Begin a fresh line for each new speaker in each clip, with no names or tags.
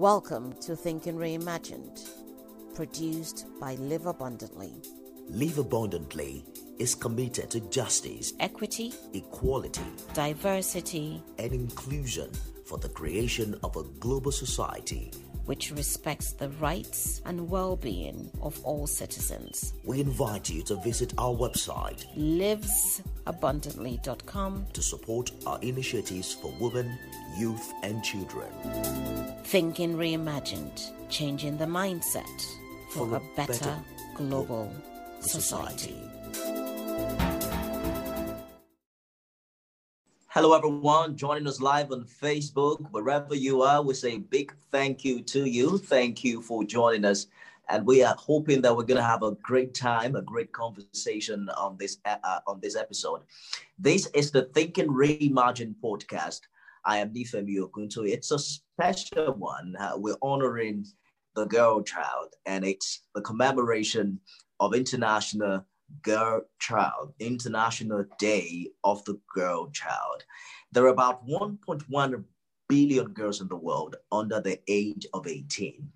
Welcome to Thinking Reimagined, produced by Live Abundantly.
Live Abundantly is committed to justice,
equity,
equality,
diversity,
and inclusion for the creation of a global society
which respects the rights and well being of all citizens.
We invite you to visit our website,
livesabundantly.com,
to support our initiatives for women, youth, and children.
Thinking Reimagined, changing the mindset for, for a, better, better global society. society.
Hello, everyone joining us live on Facebook. Wherever you are, we say big thank you to you. Thank you for joining us. And we are hoping that we're going to have a great time, a great conversation on this uh, uh on this episode. This is the Thinking Reimagined podcast. I am Nifemi Okunto. It's a special one. Uh, we're honoring the girl child, and it's the commemoration of International Girl Child, International Day of the Girl Child. There are about 1.1 billion girls in the world under the age of 18.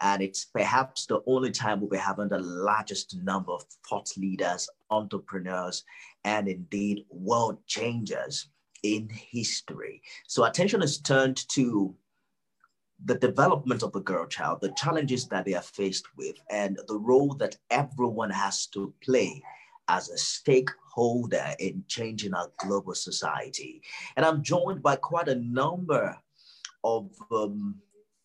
And it's perhaps the only time we'll be having the largest number of thought leaders, entrepreneurs, and indeed world changers in history. So attention is turned to the development of the girl child, the challenges that they are faced with, and the role that everyone has to play as a stakeholder in changing our global society. And I'm joined by quite a number of um,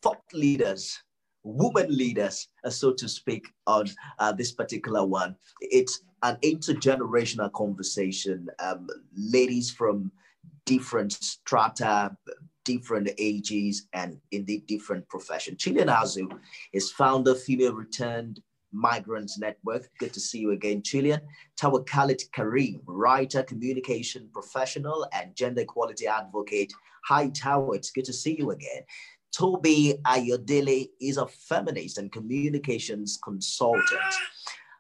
thought leaders, women leaders, uh, so to speak, on uh, this particular one. It's an intergenerational conversation. Um, ladies from different strata, different ages and in the different profession. Chilean Azu is founder, Female Returned Migrants Network. Good to see you again, Chilean. Tawakalit Karim, writer, communication professional, and gender equality advocate. Hi, Tawa. It's good to see you again. Toby Ayodele is a feminist and communications consultant.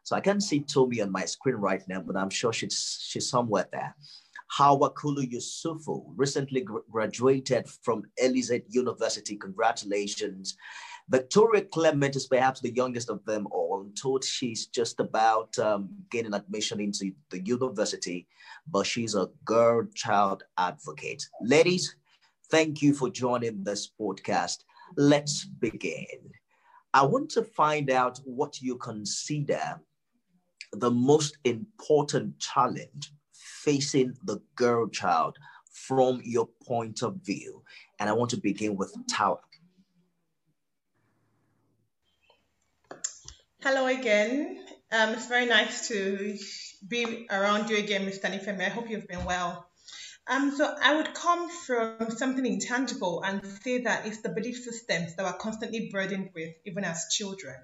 So I can't see Toby on my screen right now, but I'm sure she's, she's somewhere there. Hawa Kulu Yusufu recently graduated from Elizade University. Congratulations. Victoria Clement is perhaps the youngest of them all. I'm told she's just about um, getting admission into the university, but she's a girl child advocate. Ladies, thank you for joining this podcast. Let's begin. I want to find out what you consider the most important challenge facing the girl child from your point of view. And I want to begin with Tawa.
Hello again. Um, it's very nice to be around you again, Mr. Nifemi. I hope you've been well. Um, so I would come from something intangible and say that it's the belief systems that we're constantly burdened with, even as children.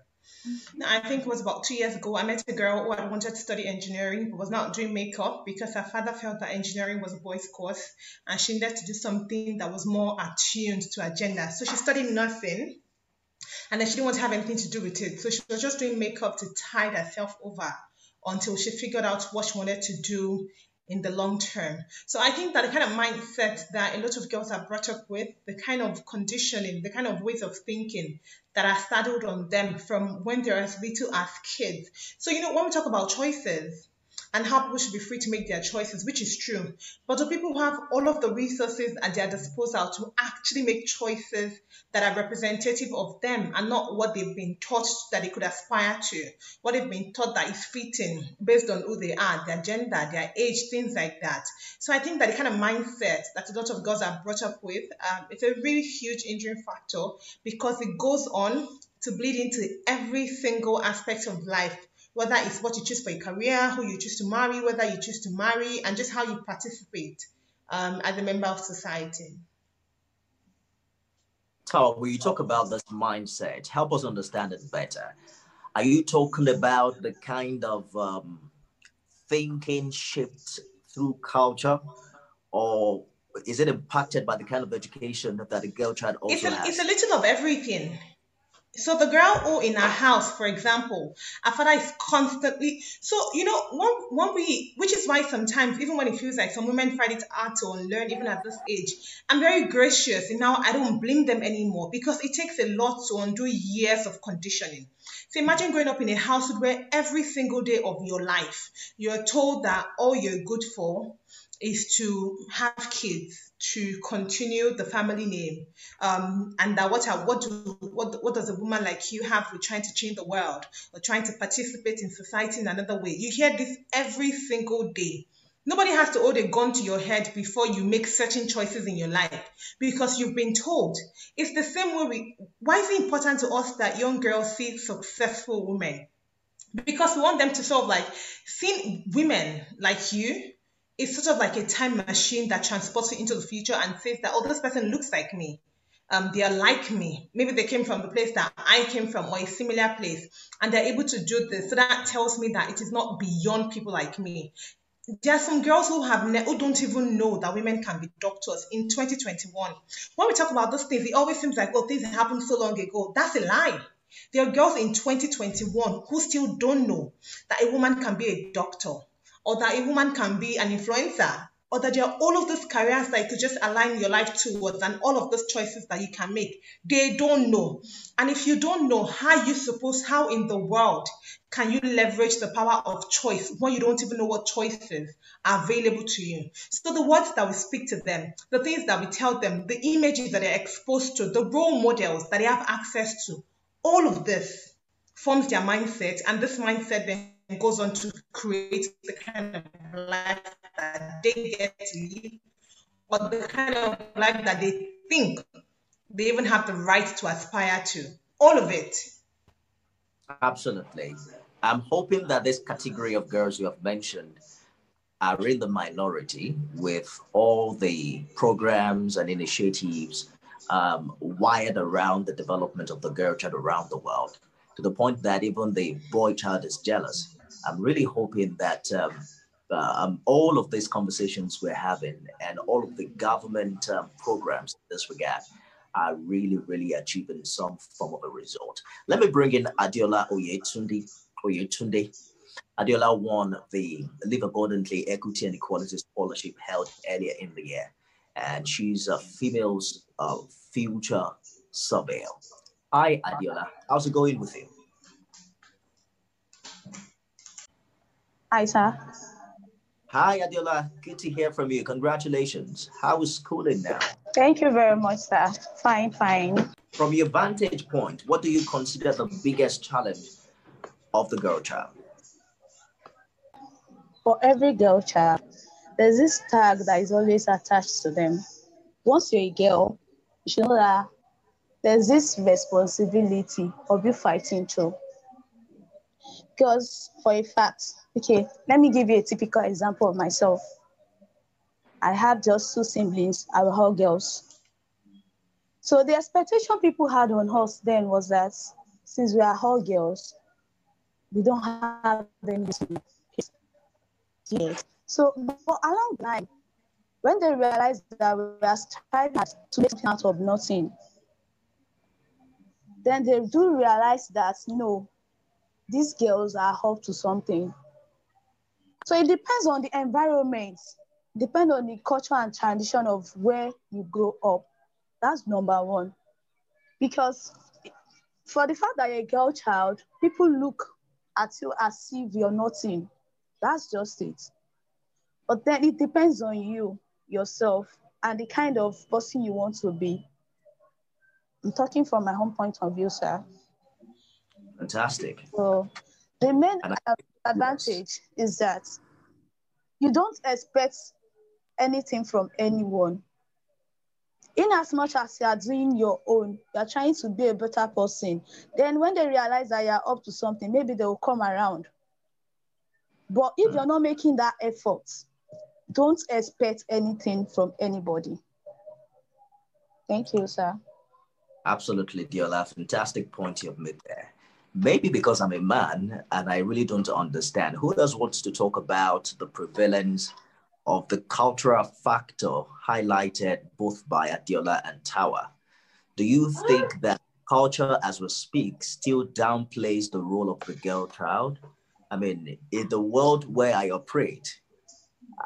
I think it was about two years ago. I met a girl who had wanted to study engineering but was not doing makeup because her father felt that engineering was a boys' course and she needed to do something that was more attuned to her gender. So she studied nothing and then she didn't want to have anything to do with it. So she was just doing makeup to tide herself over until she figured out what she wanted to do in the long term. So I think that the kind of mindset that a lot of girls are brought up with, the kind of conditioning, the kind of ways of thinking that are saddled on them from when they're as little as kids. So, you know, when we talk about choices, and how people should be free to make their choices, which is true. But to people who have all of the resources at their disposal to actually make choices that are representative of them and not what they've been taught that they could aspire to, what they've been taught that is fitting based on who they are, their gender, their age, things like that. So I think that the kind of mindset that a lot of girls are brought up with, um, it's a really huge injuring factor because it goes on to bleed into every single aspect of life whether it's what you choose for your career, who you choose to marry, whether you choose to marry, and just how you participate um, as a member of society.
Tawa, when you talk about this mindset, help us understand it better. Are you talking about the kind of um, thinking shift through culture, or is it impacted by the kind of education that the girl child also
it's a,
has?
It's a little of everything So the girl who in our house, for example, our father is constantly so you know one one we which is why sometimes even when it feels like some women find it hard to unlearn even at this age, I'm very gracious and now I don't blame them anymore because it takes a lot to undo years of conditioning. So imagine growing up in a household where every single day of your life you're told that all you're good for is to have kids to continue the family name. Um, and that what what do what, what does a woman like you have with trying to change the world or trying to participate in society in another way? You hear this every single day. Nobody has to hold a gun to your head before you make certain choices in your life because you've been told. It's the same way we why is it important to us that young girls see successful women? Because we want them to sort of like see women like you it's sort of like a time machine that transports you into the future and says that, oh, this person looks like me. Um, they are like me. Maybe they came from the place that I came from or a similar place, and they're able to do this. So that tells me that it is not beyond people like me. There are some girls who have ne- who don't even know that women can be doctors in 2021. When we talk about those things, it always seems like, oh, things happened so long ago. That's a lie. There are girls in 2021 who still don't know that a woman can be a doctor or that a woman can be an influencer, or that there are all of those careers that you could just align your life towards and all of those choices that you can make. They don't know. And if you don't know, how you suppose, how in the world can you leverage the power of choice when you don't even know what choices are available to you? So the words that we speak to them, the things that we tell them, the images that they're exposed to, the role models that they have access to, all of this forms their mindset, and this mindset then goes on to create the kind of life that they get to live or the kind of life that they think they even have the right to aspire to. All of it.
Absolutely. I'm hoping that this category of girls you have mentioned are in the minority with all the programs and initiatives um, wired around the development of the girl child around the world to the point that even the boy child is jealous. I'm really hoping that um, um, all of these conversations we're having and all of the government um, programs in this regard are really, really achieving some form of a result. Let me bring in Adeola Oyetunde. Oyetunde. Adeola won the Live Abundantly Equity and Equality Scholarship held earlier in the year, and she's a female's uh, future surveyor. Hi, Adeola. How's it going with you?
Hi, sir.
Hi, Adeola. Good to hear from you. Congratulations. How is schooling now?
Thank you very much, sir. Fine, fine.
From your vantage point, what do you consider the biggest challenge of the girl child?
For every girl child, there's this tag that is always attached to them. Once you're a girl, you should know that there's this responsibility of you fighting through. Because for a fact, Okay, let me give you a typical example of myself. I have just two siblings, I were all girls. So the expectation people had on us then was that since we are all girls, we don't have yet. So but along the line, when they realized that we are striving to make something out of nothing, then they do realize that no, these girls are up to something. So it depends on the environment, depend on the culture and tradition of where you grow up. That's number one. Because for the fact that you're a girl child, people look at you as if you're nothing. That's just it. But then it depends on you, yourself, and the kind of person you want to be. I'm talking from my own point of view, sir.
Fantastic.
So the main advantage is that you don't expect anything from anyone. In as much as you are doing your own, you are trying to be a better person. Then when they realize that you are up to something, maybe they will come around. But if hmm. you're not making that effort, don't expect anything from anybody. Thank you, sir.
Absolutely, Diola. Fantastic point you've made there maybe because I'm a man and I really don't understand. Who does wants to talk about the prevalence of the cultural factor highlighted both by Adeola and Tawa? Do you think that culture as we speak still downplays the role of the girl child. I mean, in the world where I operate,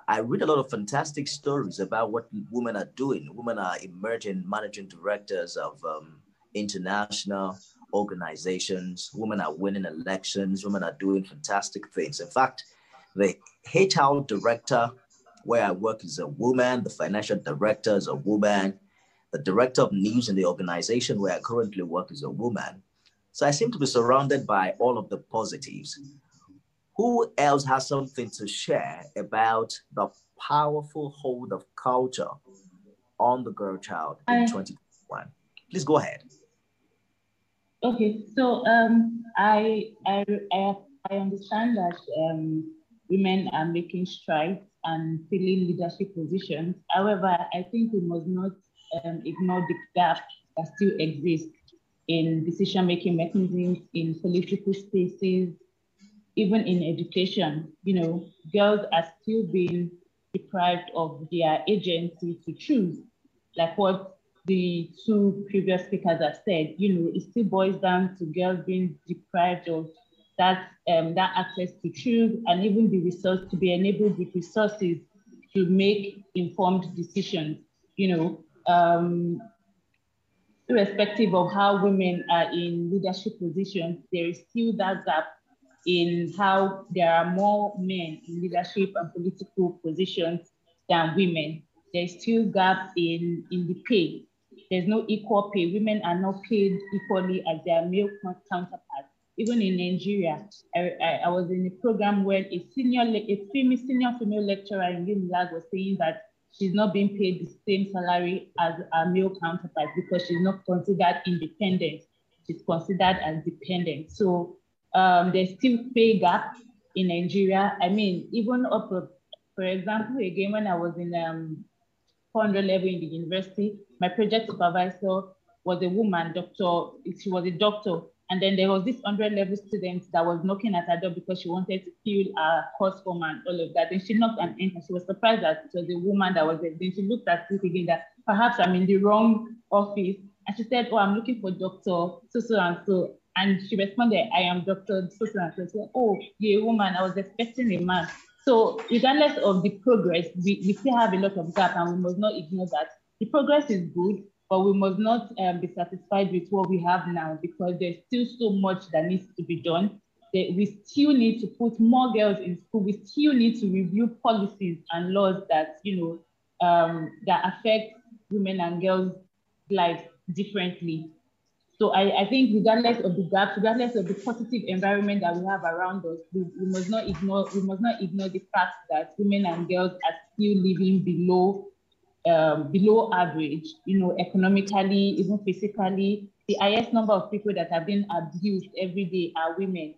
I read a lot of fantastic stories about what women are doing. Women are emerging managing directors of um, international organizations. Women are winning elections. Women are doing fantastic things. In fact, the HR director where I work is a woman. The financial director is a woman. The director of news in the organization where I currently work is a woman. So I seem to be surrounded by all of the positives. Who else has something to share about the powerful hold of culture on the girl child in 2021? Please go ahead.
Okay, so um, I, I, I, understand that um, women are making strides and filling leadership positions. However, I think we must not um, ignore the gap that still exists in decision-making mechanisms, in political spaces, even in education. You know, girls are still being deprived of their agency to choose, like what the two previous speakers have said. You know, it still boils down to girls being deprived of that um, that access to choose and even the resource to be enabled with resources to make informed decisions. You know, um, irrespective of how women are in leadership positions, there is still that gap in how there are more men in leadership and political positions than women. There's still gap in, in the pay. There's no equal pay. Women are not paid equally as their male counterparts. Even in Nigeria, I, I, I was in a program where a senior, a female, senior female lecturer in UNILAG was saying that she's not being paid the same salary as a male counterpart because she's not considered independent. She's considered as dependent. So um, there's still pay gap in Nigeria. I mean, even up, for example, again, when I was in um, 400 level in the university, my project supervisor was a woman, doctor, she was a doctor and then there was this 100 level student that was knocking at her door because she wanted to fill a course form and all of that. And she knocked and entered. She was surprised that it was a woman that was there. Then she looked at it again that perhaps I'm in the wrong office. And she said, Oh, I'm looking for Dr. So so and so. And she responded, I am Dr. So so and so. Said, oh, you're a woman. I was expecting a man. So regardless of the progress, we, we still have a lot of gap and we must not ignore that. The progress is good, but we must not um, be satisfied with what we have now because there's still so much that needs to be done. That we still need to put more girls in school. We still need to review policies and laws that you know um, that affect women and girls' lives differently. So I, I think regardless of the gaps, regardless of the positive environment that we have around us, we, we must not ignore we must not ignore the fact that women and girls are still living below um, below average, you know, economically, even physically. The highest number of people that are being abused every day are women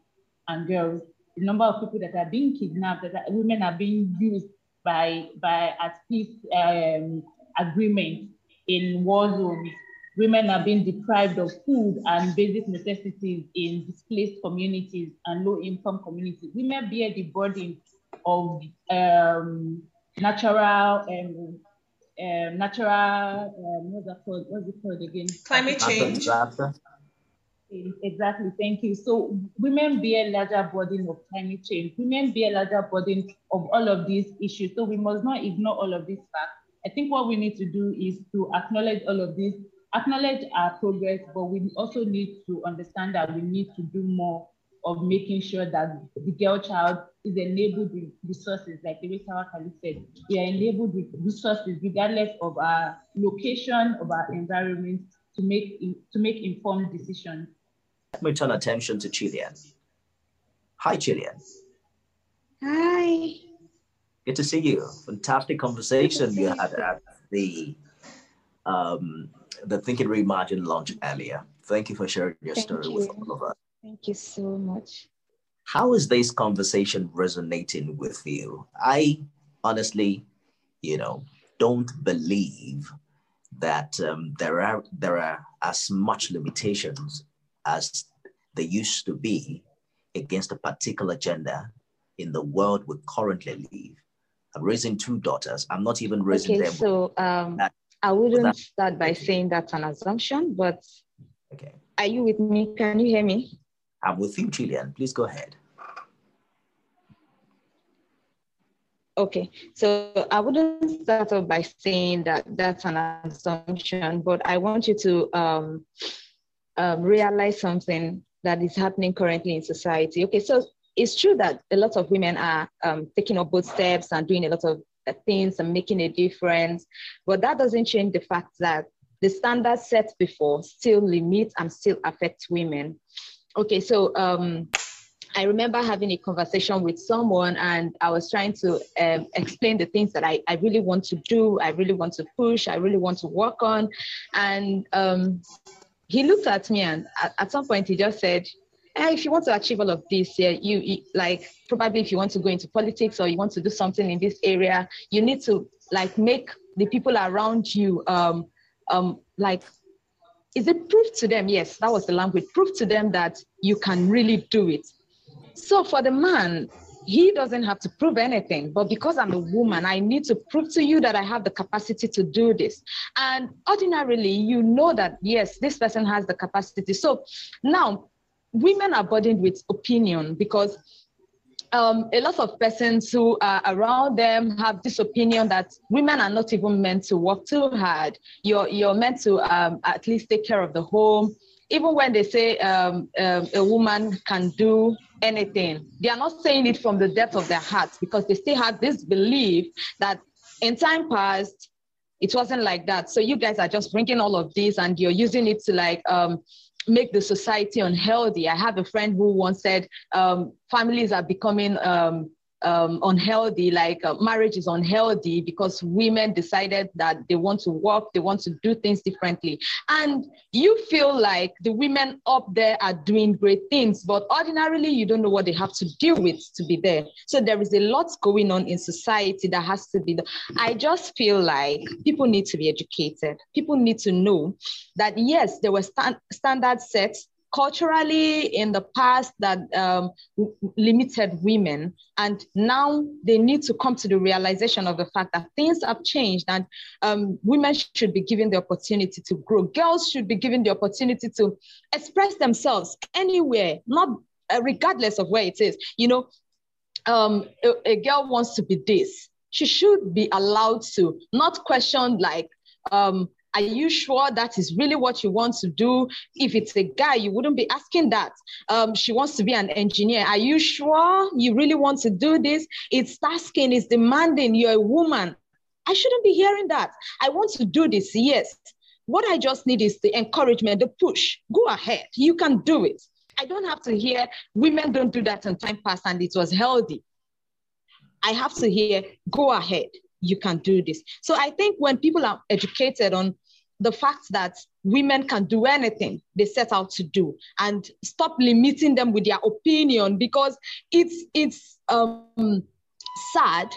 and girls. The number of people that are being kidnapped, that are, women are being used by by at peace um, agreement in war zones. Women are being deprived of food and basic necessities in displaced communities and low-income communities. Women bear the burden of um, natural um, um, natural, um, what's that called? What's it called again?
Climate change.
Exactly, thank you. So women bear a larger burden of climate change. Women bear a larger burden of all of these issues. So we must not ignore all of these facts. I think what we need to do is to acknowledge all of this, acknowledge our progress, but we also need to understand that we need to do more of making sure that the girl child is enabled with resources, like the way Sarah Kali said, we are enabled with resources regardless of our location, of our environment, to make to make informed decisions.
Let me turn attention to Chilean. Hi, Chilean.
Hi.
Good to see you. Fantastic conversation you had at the um, the Thinking Reimagined launch earlier. Thank you for sharing your Thank story you. with all of us.
Thank you so much.
How is this conversation resonating with you? I honestly, you know, don't believe that um, there are there are as much limitations as there used to be against a particular gender in the world we currently live. I'm raising two daughters. I'm not even raising
okay,
them.
So um, I wouldn't start by saying that's an assumption, but
okay.
are you with me? Can you hear me?
I'm with you. Please go ahead.
Okay, so I wouldn't start off by saying that that's an assumption, but I want you to um, um, realize something that is happening currently in society. Okay, so it's true that a lot of women are um, taking up both steps and doing a lot of uh, things and making a difference, but that doesn't change the fact that the standards set before still limit and still affect women. Okay, so um, I remember having a conversation with someone and I was trying to um, explain the things that I, I really want to do, I really want to push, I really want to work on. And um, he looked at me and at, at, some point he just said, if you want to achieve all of this, yeah, you, you like probably if you want to go into politics or you want to do something in this area, you need to like make the people around you um, um, like is it proof to them? Yes, that was the language. Proof to them that you can really do it. So for the man, he doesn't have to prove anything. But because I'm a woman, I need to prove to you that I have the capacity to do this. And ordinarily, you know that, yes, this person has the capacity. So now, women are burdened with opinion because um, a lot of persons who are around them have this opinion that women are not even meant to work too hard. You're, you're meant to um, at least take care of the home. Even when they say um, um a woman can do anything. They are not saying it from the depth of their hearts because they still have this belief that in time past, it wasn't like that. So you guys are just bringing all of this and you're using it to like um, make the society unhealthy. I have a friend who once said um, families are becoming um, um, unhealthy, like uh, marriage is unhealthy because women decided that they want to work, they want to do things differently. And you feel like the women up there are doing great things, but ordinarily you don't know what they have to deal with to be there. So there is a lot going on in society that has to be. I just feel like people need to be educated. People need to know that yes, there were stand- standards set culturally in the past that um, limited women. And now they need to come to the realization of the fact that things have changed and um, women should be given the opportunity to grow. Girls should be given the opportunity to express themselves anywhere not uh, regardless of where it is. You know um, a, a girl wants to be this. She should be allowed to not question like um, are you sure that is really what you want to do? If it's a guy, you wouldn't be asking that. Um, she wants to be an engineer. Are you sure you really want to do this? It's asking, it's demanding. You're a woman. I shouldn't be hearing that. I want to do this. Yes. What I just need is the encouragement, the push. Go ahead. You can do it. I don't have to hear women don't do that in time past and it was healthy. I have to hear, go ahead you can do this. So I think when people are educated on the fact that women can do anything they set out to do and stop limiting them with their opinion because it's it's um sad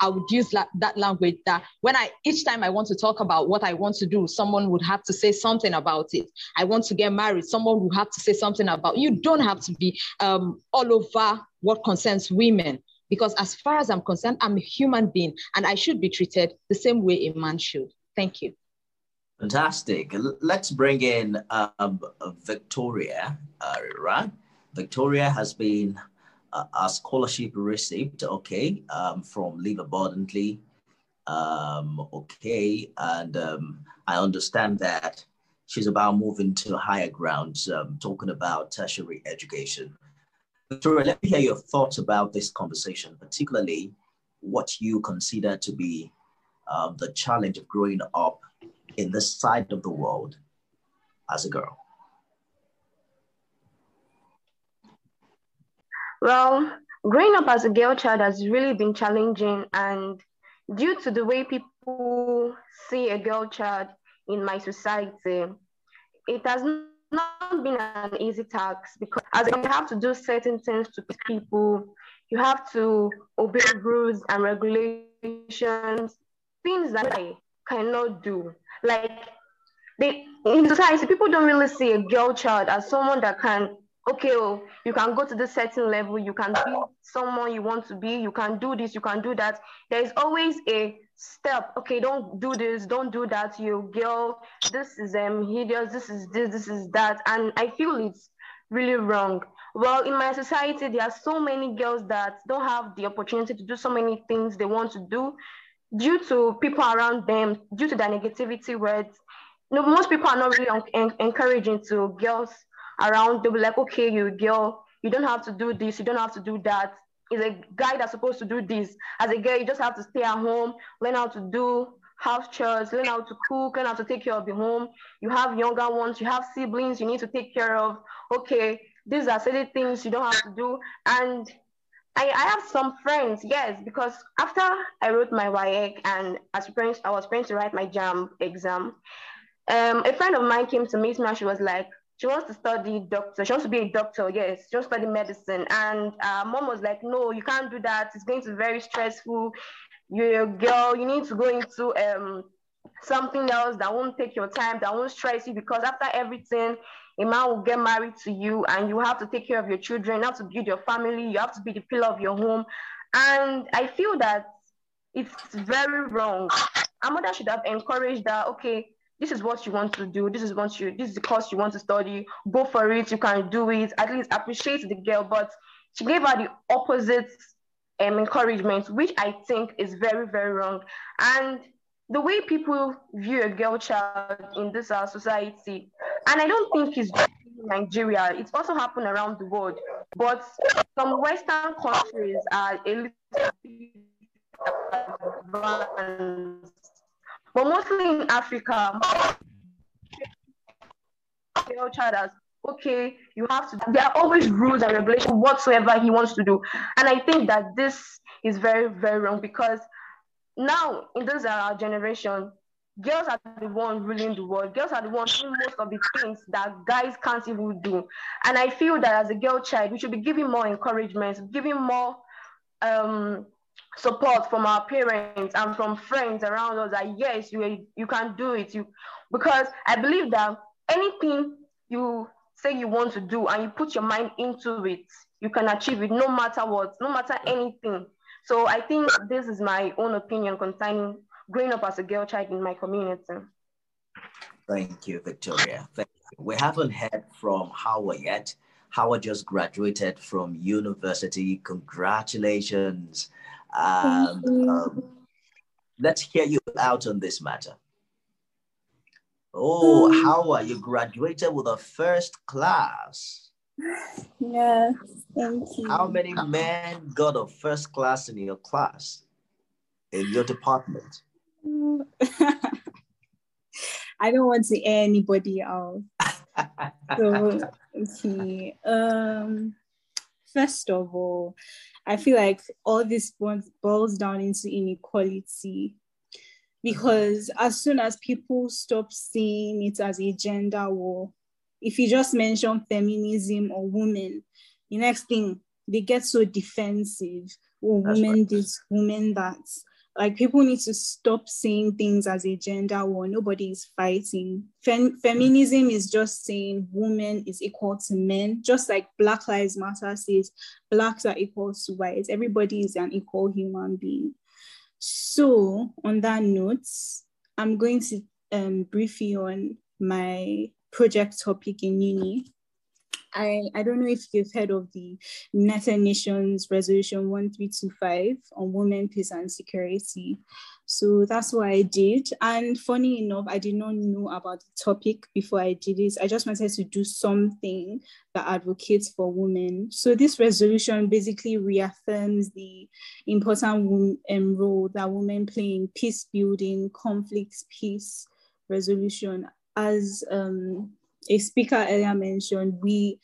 I would use that, that language that when I each time I want to talk about what I want to do, someone would have to say something about it. I want to get married, someone would have to say something about you don't have to be um, all over what concerns women. Because as far as I'm concerned, I'm a human being and I should be treated the same way a man should. Thank you.
Fantastic. Let's bring in um, Victoria, uh, right? Victoria has been uh, a scholarship received, okay, um, from Live Abundantly. Um, okay, and um, I understand that she's about moving to higher grounds, um, talking about tertiary education. Victoria, let me hear your thoughts about this conversation, particularly what you consider to be um, the challenge of growing up in this side of the world as a girl.
Well, growing up as a girl child has really been challenging, and due to the way people see a girl child in my society, it has not been an easy task because as you have to do certain things to people, you have to obey rules and regulations, things that I cannot do. Like they in society, people don't really see a girl child as someone that can okay, oh, you can go to the certain level, you can be someone you want to be, you can do this, you can do that. There's always a step. Okay, don't do this, don't do that, you girl. This is um hideous, this is this, this is that. And I feel it's really wrong. Well, in my society, there are so many girls that don't have the opportunity to do so many things they want to do due to people around them, due to their negativity words. You know, most people are not really en- encouraging to girls around. They'll be like, okay, you girl, you don't have to do this, you don't have to do that. Is a guy that's supposed to do this. As a girl, you just have to stay at home, learn how to do house chores, learn how to cook, learn how to take care of the home. You have younger ones, you have siblings you need to take care of. Okay, these are silly things you don't have to do. And I, I have some friends, yes, because after I wrote my WAEC and as parents, I was trying to write my JAMB exam, um, a friend of mine came to meet me and she was like, she wants to study doctor. She wants to be a doctor. Yes, she wants to study medicine. And uh, mom was like, no, you can't do that. It's going to be very stressful. You're a girl. You need to go into um, something else that won't take your time, that won't stress you. Because after everything, a man will get married to you, and you have to take care of your children. You have to build your family. You have to be the pillar of your home. And I feel that it's very wrong. A mother should have encouraged that. Okay, this is what you want to do this is what you this is the course you want to study go for it you can do it at least appreciate the girl but she gave her the opposite um, encouragement which i think is very very wrong. And the way people view a girl child in this our society and i don't think it's just in nigeria it's also happened around the world but some western countries are a little advanced. But mostly in Africa, tell child as okay, you have to. There are always rules and regulations whatsoever he wants to do, and I think that this is very very wrong because now in this our generation, girls are the ones ruling the world. Girls are the ones doing most of the things that guys can't even do, and I feel that as a girl child, we should be giving more encouragement, giving more um support from our parents and from friends around us that yes you you can do it you because i believe that anything you say you want to do and you put your mind into it you can achieve it no matter what no matter anything. So i think this is my own opinion concerning growing up as a girl child in my community.
Thank you victoria. Thank you. we haven't heard from Hawa yet. Hawa just graduated from university. Congratulations. And um, let's hear you out on this matter. Oh, um, how are you graduated with a first class?
Yes, thank you.
How many men got a first class in your class, in your department?
I don't want to air anybody out. so, okay. Um, first of all, I feel like all this boils down into inequality because as soon as people stop seeing it as a gender war, if you just mention feminism or women, the next thing they get so defensive. Oh, women right. this, women that. Like people need to stop seeing things as a gender war. Nobody is fighting. Fem- feminism is just saying women is equal to men. Just like black lives matter says blacks are equal to whites. Everybody is an equal human being so on that note i'm going to um, brief you on my project topic in uni I, I don't know if you've heard of the United Nations Resolution 1325 on women, peace, and security. So that's what I did. And funny enough, I did not know about the topic before I did this. I just wanted to do something that advocates for women. So this resolution basically reaffirms the important um, role that women play in peace building, conflicts, peace resolution as um, a speaker earlier mentioned, we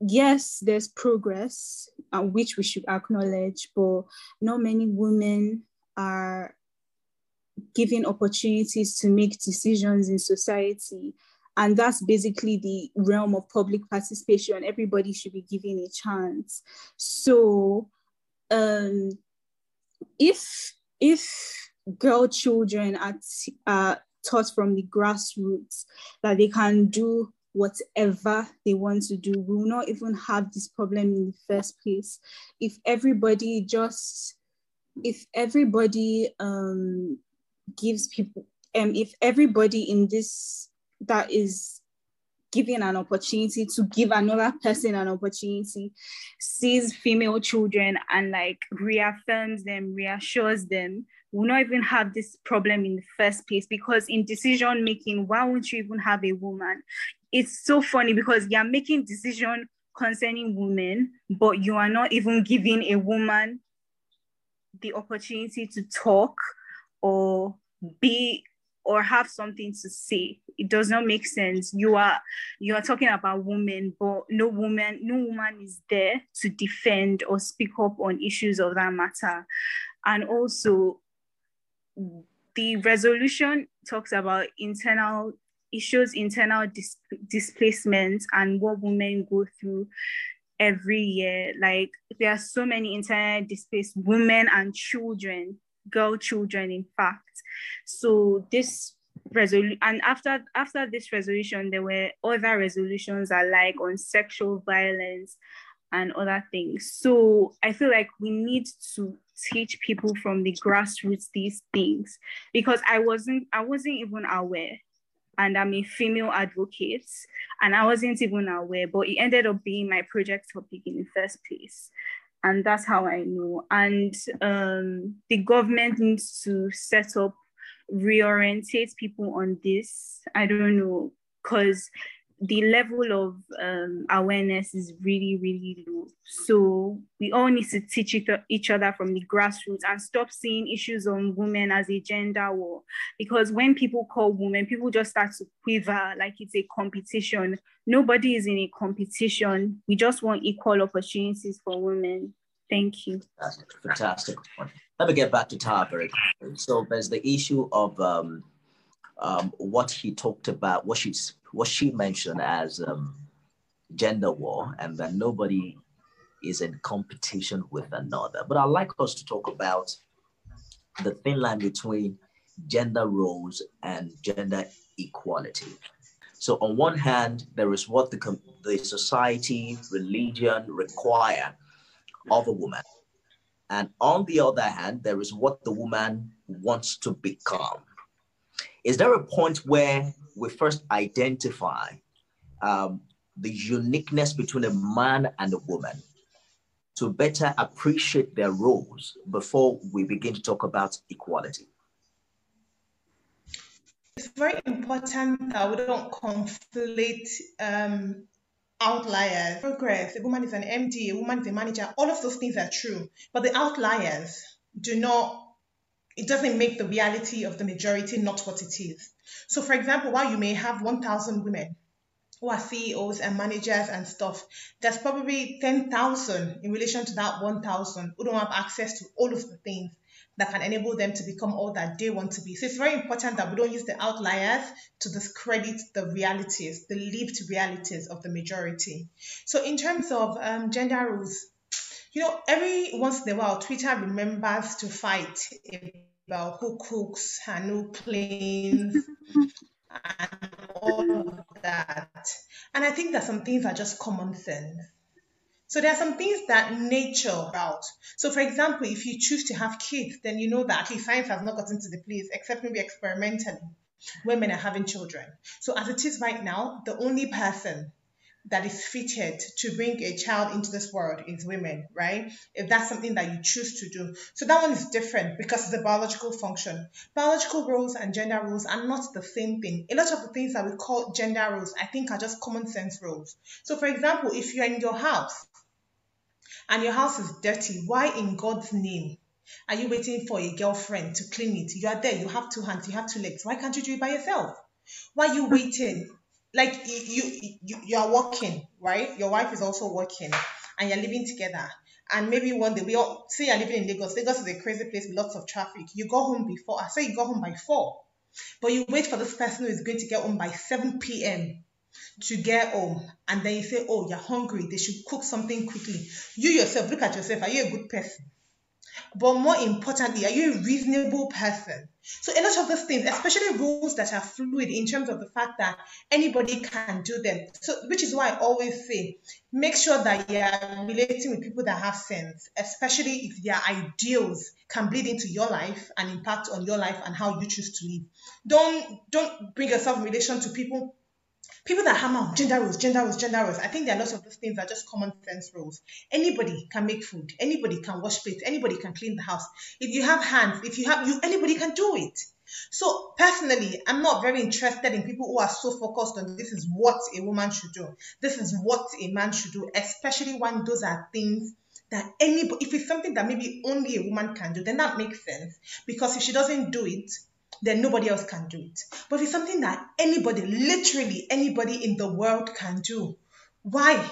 yes, there's progress, uh, which we should acknowledge, but not many women are given opportunities to make decisions in society. And that's basically the realm of public participation. Everybody should be given a chance. So, um, if if girl children are, are taught from the grassroots that they can do
whatever they want to do. We will not even have this problem in the first place. If everybody just, if everybody um, gives people, um, if everybody in this that is giving an opportunity to give another person an opportunity sees female children and like reaffirms them reassures them will not even have this problem in the first place because in decision making why won't you even have a woman? It's so funny because you're making decision concerning women but you are not even giving a woman the opportunity to talk or be or have something to say. It does not make sense. You are you are talking about women but no woman no woman is there to defend or speak up on issues of that matter. And also the resolution talks about internal issues internal dis- displacement and what women go through every year. Like there are so many internal displaced women and children girl children in fact. So this resolution and after after this resolution there were other resolutions alike on sexual violence and other things. So i feel like we need to teach people from the grassroots these things because i wasn't i wasn't even aware and i'm a female advocate and i wasn't even aware but it ended up being my project topic in the first place and that's how I know. And um, the government needs to set up, reorientate people on this. I don't know, because the level of um, awareness is really, really low. So we all need to teach each other from the grassroots and stop seeing issues on women as a gender war. Because when people call women, people just start to quiver like it's a competition. Nobody is in a competition. We just want equal opportunities for women. Thank you.
Fantastic. Fantastic. Let me get back to Tawa. So there's the issue of um, um, what he talked about, what she's what she mentioned as um, gender war, and that nobody is in competition with another. But I'd like us to talk about the thin line between gender roles and gender equality. So on one hand, there is what the, the society, religion require of a woman. And on the other hand, there is what the woman wants to become. Is there a point where we first identify um, the uniqueness between a man and a woman to better appreciate their roles before we begin to talk about equality?
It's very important that we don't conflate um, outliers, progress, a woman is an MD, a woman is a manager, all of those things are true. But the outliers do not it doesn't make the reality of the majority not what it is. So, for example, while you may have 1,000 women who are CEOs and managers and stuff, there's probably 10,000 in relation to that 1,000 who don't have access to all of the things that can enable them to become all that they want to be. So it's very important that we don't use the outliers to discredit the realities, the lived realities of the majority. So in terms of um, gender roles, you know, every once in a while, Twitter remembers to fight about who cooks and who cleans and all of that. And I think that some things are just common sense. So there are some things that nature about. So for example, if you choose to have kids, then you know that at least science has not gotten to the place, except maybe experimentally, women are having children. So as it is right now, the only person that is fitted to bring a child into this world is women, right? If that's something that you choose to do. So that one is different because it's a biological function. Biological roles and gender roles are not the same thing. A lot of the things that we call gender roles, I think, are just common sense roles. So, for example, if you're in your house and your house is dirty, why in God's name are you waiting for a girlfriend to clean it? You are there, you have two hands, you have two legs. Why can't you do it by yourself? Why are you waiting like you, you you are working, right? Your wife is also working, and you're living together. And maybe one day we all say you're living in Lagos. Lagos is a crazy place with lots of traffic. You go home before. I say you go home by four, but you wait for this person who is going to get home by seven p.m. to get home, and then you say, "Oh, you're hungry. They should cook something quickly." You yourself look at yourself. Are you a good person? But more importantly, are you a reasonable person? So a lot of those things, especially rules that are fluid in terms of the fact that anybody can do them. So which is why I always say, make sure that you're relating with people that have sense, especially if their ideals can bleed into your life and impact on your life and how you choose to live. Don't don't bring yourself in relation to people people that hammer on gender roles, gender roles, gender roles. I think there are lots of those things that are just common sense rules. Anybody can make food, anybody can wash plates, anybody can clean the house. If you have hands, if you have you, anybody can do it. So personally, I'm not very interested in people who are so focused on this is what a woman should do. This is what a man should do, especially when those are things that anybody if it's something that maybe only a woman can do, then that makes sense. Because if she doesn't do it, then nobody else can do it. But it's something that anybody, literally anybody in the world can do, why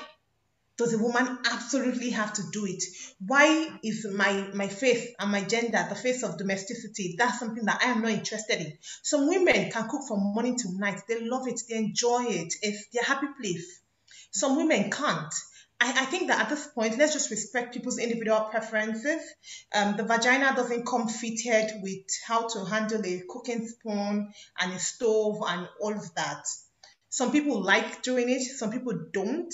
does a woman absolutely have to do it? Why is my my faith and my gender the face of domesticity? That's something that I am not interested in. Some women can cook from morning to night. They love it. They enjoy it. It's their happy place. Some women can't. I, I think that at this point, let's just respect people's individual preferences. Um, the vagina doesn't come fitted with how to handle a cooking spoon and a stove and all of that. Some people like doing it, some people don't.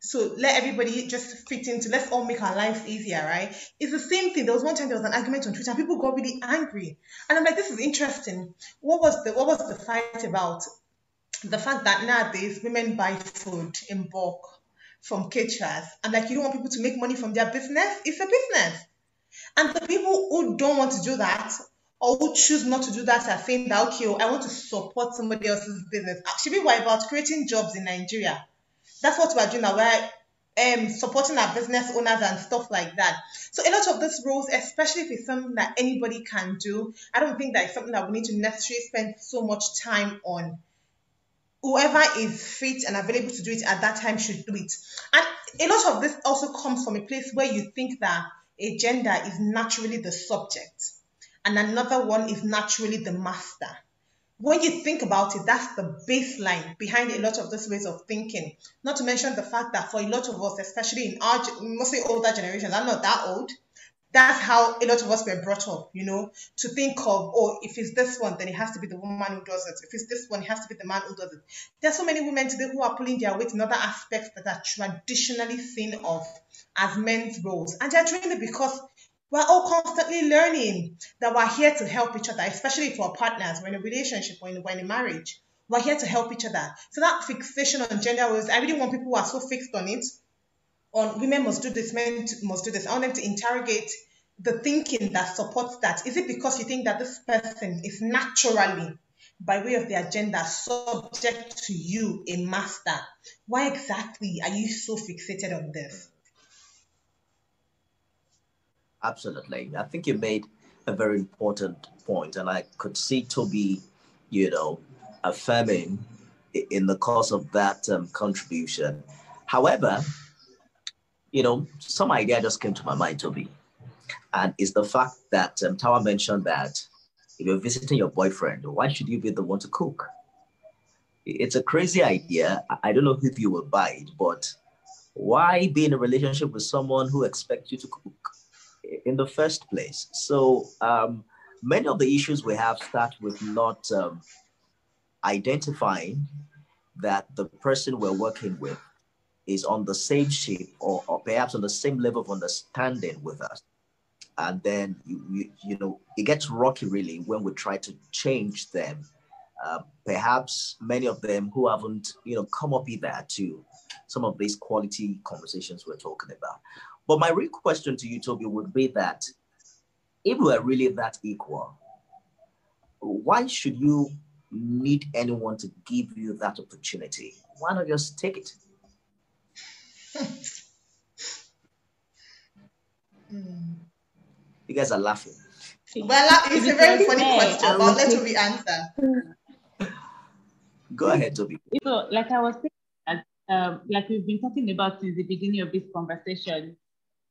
So let everybody just fit into, let's all make our lives easier, right? It's the same thing. There was one time there was an argument on Twitter and people got really angry. And I'm like, this is interesting. What was the what was the fight about? The fact that nowadays women buy food in bulk from caterers and like you don't want people to make money from their business, it's a business. And the people who don't want to do that or who choose not to do that are saying that okay, oh, I want to support somebody else's business. Actually, we're about creating jobs in Nigeria. That's what we're doing now. We're um, supporting our business owners and stuff like that. So a lot of these roles, especially if it's something that anybody can do, I don't think that it's something that we need to necessarily spend so much time on whoever is fit and available to do it at that time should do it. And a lot of this also comes from a place where you think that a gender is naturally the subject and another one is naturally the master. When you think about it, that's the baseline behind a lot of these ways of thinking. Not to mention the fact that for a lot of us, especially in our mostly older generations, I'm not that old, that's how a lot of us were brought up, you know, to think of, oh, if it's this one, then it has to be the woman who does it. If it's this one, it has to be the man who does it. There are so many women today who are pulling their weight in other aspects that are traditionally seen of as men's roles. And they're doing it because we're all constantly learning that we're here to help each other, especially for our partners, we're in a relationship, or in, we're in a marriage. We're here to help each other. So that fixation on gender roles, I really want people who are so fixed on it on women must do this, men must do this. I want them to interrogate the thinking that supports that. Is it because you think that this person is naturally, by way of their gender, subject to you, a master? Why exactly are you so fixated on this?
Absolutely. I think you made a very important point, and I could see Toby, you know, affirming in the course of that um, contribution. However, you know, some idea just came to my mind, Toby, and it's the fact that um, Tawa mentioned that if you're visiting your boyfriend, why should you be the one to cook? It's a crazy idea. I don't know if you will buy it, but why be in a relationship with someone who expects you to cook in the first place? So um, many of the issues we have start with not um, identifying that the person we're working with is on the same ship or, or perhaps on the same level of understanding with us. And then, you, you, you know, it gets rocky really when we try to change them. Uh, perhaps many of them who haven't, you know, come up either to some of these quality conversations we're talking about. But my real question to you, Toby, would be that if we're really that equal, why should you need anyone to give you that opportunity? Why not just take it? You guys are laughing.
Well, it's a very funny question, but let me answer.
Go ahead, Toby.
You know, like I was saying, um, like we've been talking about since the beginning of this conversation,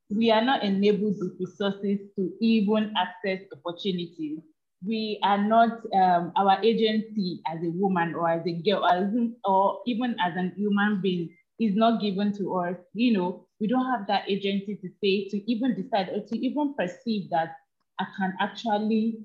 we are not enabled with resources to even access opportunities. We are not, um, our agency as a woman or as a girl, or even as an human being is not given to us. You know, we don't have that agency to say, to even decide or to even perceive that I can actually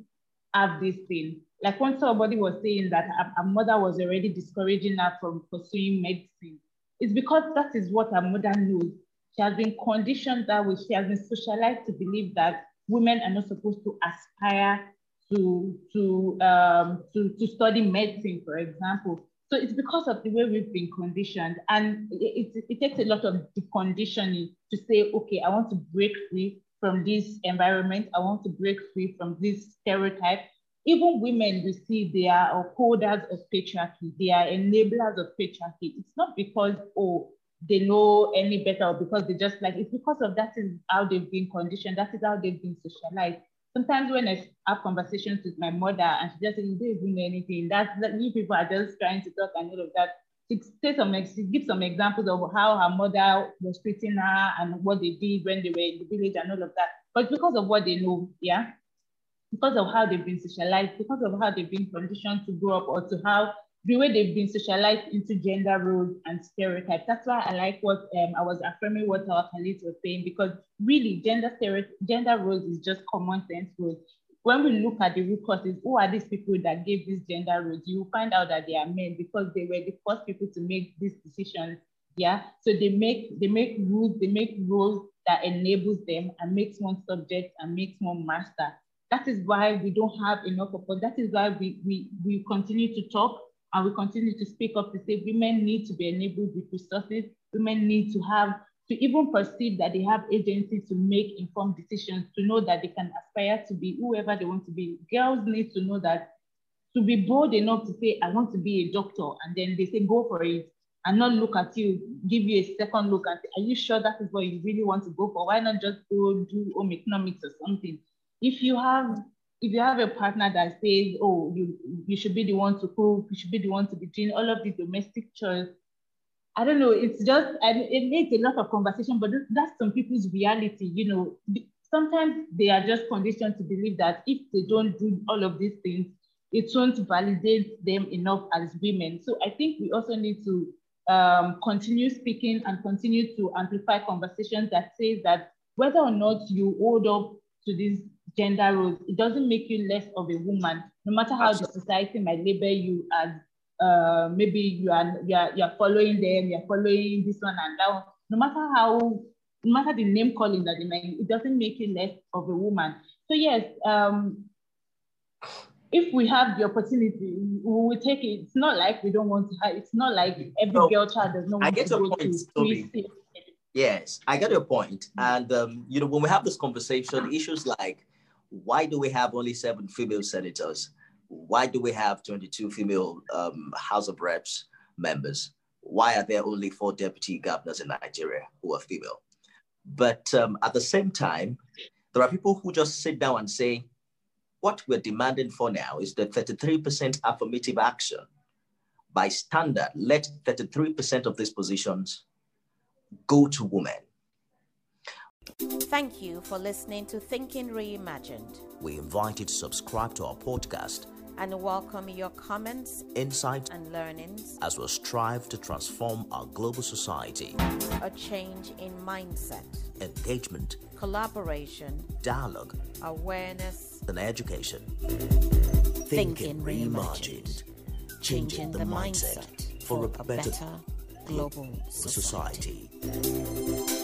have this thing. Like when somebody was saying that a, a mother was already discouraging her from pursuing medicine, it's because that is what her mother knows. She has been conditioned that way. She has been socialized to believe that women are not supposed to aspire to, to, um, to, to study medicine, for example. So it's because of the way we've been conditioned. And it, it, it takes a lot of deconditioning to say, okay, I want to break free from this environment. I want to break free from this stereotype. Even women, we see they are upholders of patriarchy. They are enablers of patriarchy. It's not because, oh, they know any better or because they just like, it's because of that is how they've been conditioned. That is how they've been socialized. Sometimes when I have conversations with my mother and she just says, you don't know anything, that's that you people are just trying to talk and all of that She, say some, to give some examples of how her mother was treating her and what they did when they were in the village and all of that. But because of what they know, yeah, because of how they've been socialized, because of how they've been conditioned to grow up or to how the way they've been socialized into gender roles and stereotypes. That's why I like what um, I was affirming what our colleagues were saying, because really gender stereotypes, gender roles is just common sense roles when we look at the root causes, who are these people that gave these gender roles? You find out that they are men because they were the first people to make these decisions. Yeah. So they make they make rules, they make rules that enables them and makes one subject and makes one master. That is why we don't have enough of that is why we, we, we continue to talk and we continue to speak up to say women need to be enabled with resources. Women need to have to even perceive that they have agency to make informed decisions, to know that they can aspire to be whoever they want to be. Girls need to know that to be bold enough to say, I want to be a doctor, and then they say, go for it, and not look at you, give you a second look and say, are you sure that is what you really want to go for? Why not just go do home economics or something? If you have if you have a partner that says, oh, you, you should be the one to cook, you should be the one to be doing all of the domestic chores, I don't know, it's just, it makes a lot of conversation, but that's some people's reality. You know, sometimes they are just conditioned to believe that if they don't do all of these things, it won't validate them enough as women. So I think we also need to um, continue speaking and continue to amplify conversations that say that whether or not you hold up to these gender roles, it doesn't make you less of a woman, no matter how Absolutely. the society might label you as uh, maybe you are, you are you are following them, you are following this one and that one. No matter how, no matter the name calling that they make, it doesn't make you less of a woman. So yes, um, if we have the opportunity, we will take it. It's not like we don't want to have. It's not like every no, girl child does not want
I get
to
your point, Toby. Yes, I get your point. And um, you know, when we have this conversation, issues like why do we have only seven female senators? why do we have 22 female um, House of Reps members? Why are there only four deputy governors in Nigeria who are female? But um, at the same time, there are people who just sit down and say, what we're demanding for now is the 33% affirmative action. By standard, let 33% of these positions go to women.
Thank you for listening to Thinking Reimagined.
We invite you to subscribe to our podcast
and welcome your comments,
insights,
and learnings
as we strive to transform our global society.
A change in mindset,
engagement,
collaboration,
dialogue,
awareness,
and education.
Thinking, reimagined, changing the mindset for a better global society. society.